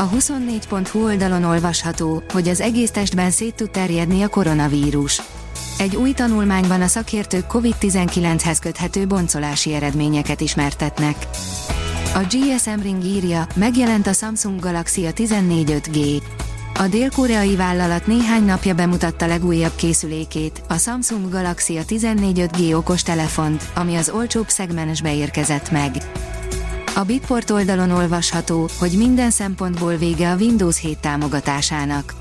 A 24.hu oldalon olvasható, hogy az egész testben szét tud terjedni a koronavírus. Egy új tanulmányban a szakértők COVID-19-hez köthető boncolási eredményeket ismertetnek. A GSM Ring írja, megjelent a Samsung Galaxy a 14 5G. A dél-koreai vállalat néhány napja bemutatta legújabb készülékét, a Samsung Galaxy a 14 5G okos telefont, ami az olcsóbb szegmensbe érkezett meg. A Bitport oldalon olvasható, hogy minden szempontból vége a Windows 7 támogatásának.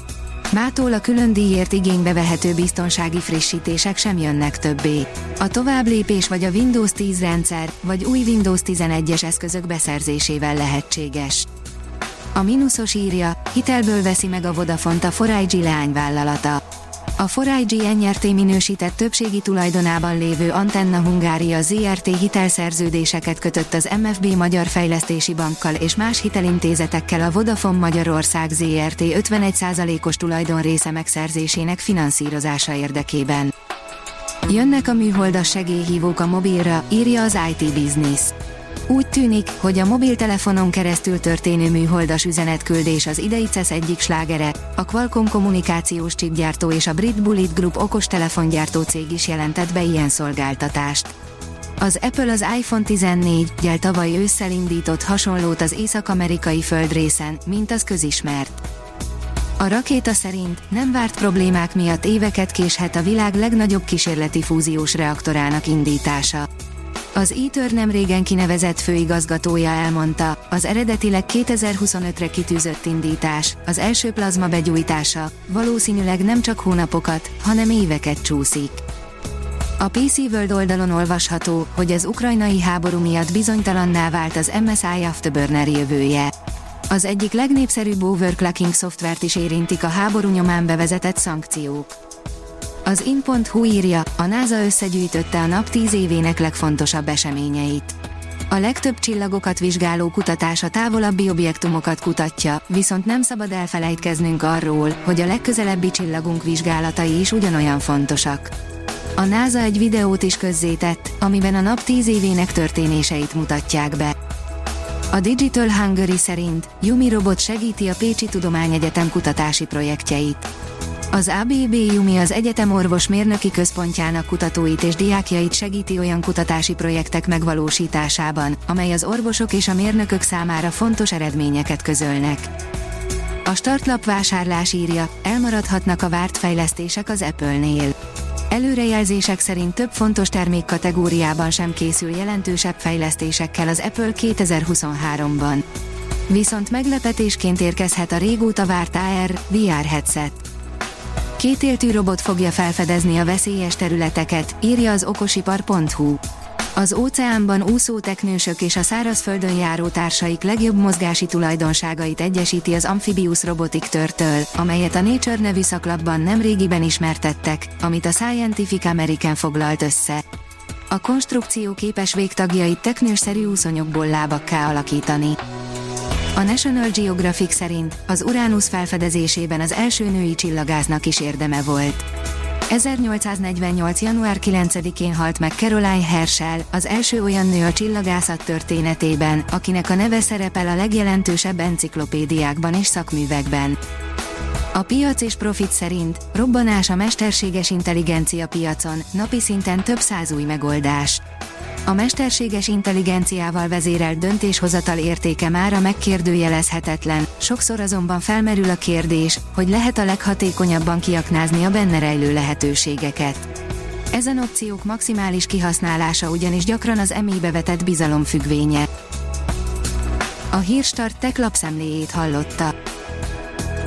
Mától a külön díjért igénybe vehető biztonsági frissítések sem jönnek többé. A tovább lépés vagy a Windows 10 rendszer, vagy új Windows 11-es eszközök beszerzésével lehetséges. A mínuszos írja, hitelből veszi meg a Vodafont a 4 leányvállalata. A 4IG NRT minősített többségi tulajdonában lévő Antenna Hungária ZRT hitelszerződéseket kötött az MFB Magyar Fejlesztési Bankkal és más hitelintézetekkel a Vodafone Magyarország ZRT 51%-os tulajdonrésze megszerzésének finanszírozása érdekében. Jönnek a műholdas segélyhívók a mobilra, írja az IT Business. Úgy tűnik, hogy a mobiltelefonon keresztül történő műholdas üzenetküldés az idei CES egyik slágere, a Qualcomm kommunikációs chipgyártó és a brit Bullet Group okostelefongyártó cég is jelentett be ilyen szolgáltatást. Az Apple az iPhone 14-gyel tavaly ősszel indított hasonlót az észak-amerikai földrészen, mint az közismert. A rakéta szerint nem várt problémák miatt éveket késhet a világ legnagyobb kísérleti fúziós reaktorának indítása. Az ITER nem régen kinevezett főigazgatója elmondta, az eredetileg 2025-re kitűzött indítás, az első plazma begyújtása, valószínűleg nem csak hónapokat, hanem éveket csúszik. A PC World oldalon olvasható, hogy az ukrajnai háború miatt bizonytalanná vált az MSI Afterburner jövője. Az egyik legnépszerűbb overclocking szoftvert is érintik a háború nyomán bevezetett szankciók. Az in.hu írja, a NASA összegyűjtötte a nap 10 évének legfontosabb eseményeit. A legtöbb csillagokat vizsgáló kutatás a távolabbi objektumokat kutatja, viszont nem szabad elfelejtkeznünk arról, hogy a legközelebbi csillagunk vizsgálatai is ugyanolyan fontosak. A NASA egy videót is közzétett, amiben a nap 10 évének történéseit mutatják be. A Digital Hungary szerint Yumi robot segíti a Pécsi Tudományegyetem kutatási projektjeit. Az ABB Jumi az egyetem orvos mérnöki központjának kutatóit és diákjait segíti olyan kutatási projektek megvalósításában, amely az orvosok és a mérnökök számára fontos eredményeket közölnek. A startlap vásárlás írja, elmaradhatnak a várt fejlesztések az Apple-nél. Előrejelzések szerint több fontos termékkategóriában sem készül jelentősebb fejlesztésekkel az Apple 2023-ban. Viszont meglepetésként érkezhet a régóta várt AR, VR headset. Kétéltű robot fogja felfedezni a veszélyes területeket, írja az okosipar.hu. Az óceánban úszó teknősök és a szárazföldön járó társaik legjobb mozgási tulajdonságait egyesíti az Amphibius Robotic Turtle, amelyet a Nature nevű szaklapban nem régiben ismertettek, amit a Scientific American foglalt össze. A konstrukció képes végtagjait teknősszerű úszonyokból lábakká alakítani. A National Geographic szerint az Uránusz felfedezésében az első női csillagásznak is érdeme volt. 1848. január 9-én halt meg Caroline Herschel, az első olyan nő a csillagászat történetében, akinek a neve szerepel a legjelentősebb enciklopédiákban és szakművekben. A piac és profit szerint robbanás a mesterséges intelligencia piacon, napi szinten több száz új megoldás. A mesterséges intelligenciával vezérelt döntéshozatal értéke mára megkérdőjelezhetetlen, sokszor azonban felmerül a kérdés, hogy lehet a leghatékonyabban kiaknázni a benne rejlő lehetőségeket. Ezen opciók maximális kihasználása ugyanis gyakran az emébe vetett bizalom függvénye. A Hírstart tech lapszemléjét hallotta.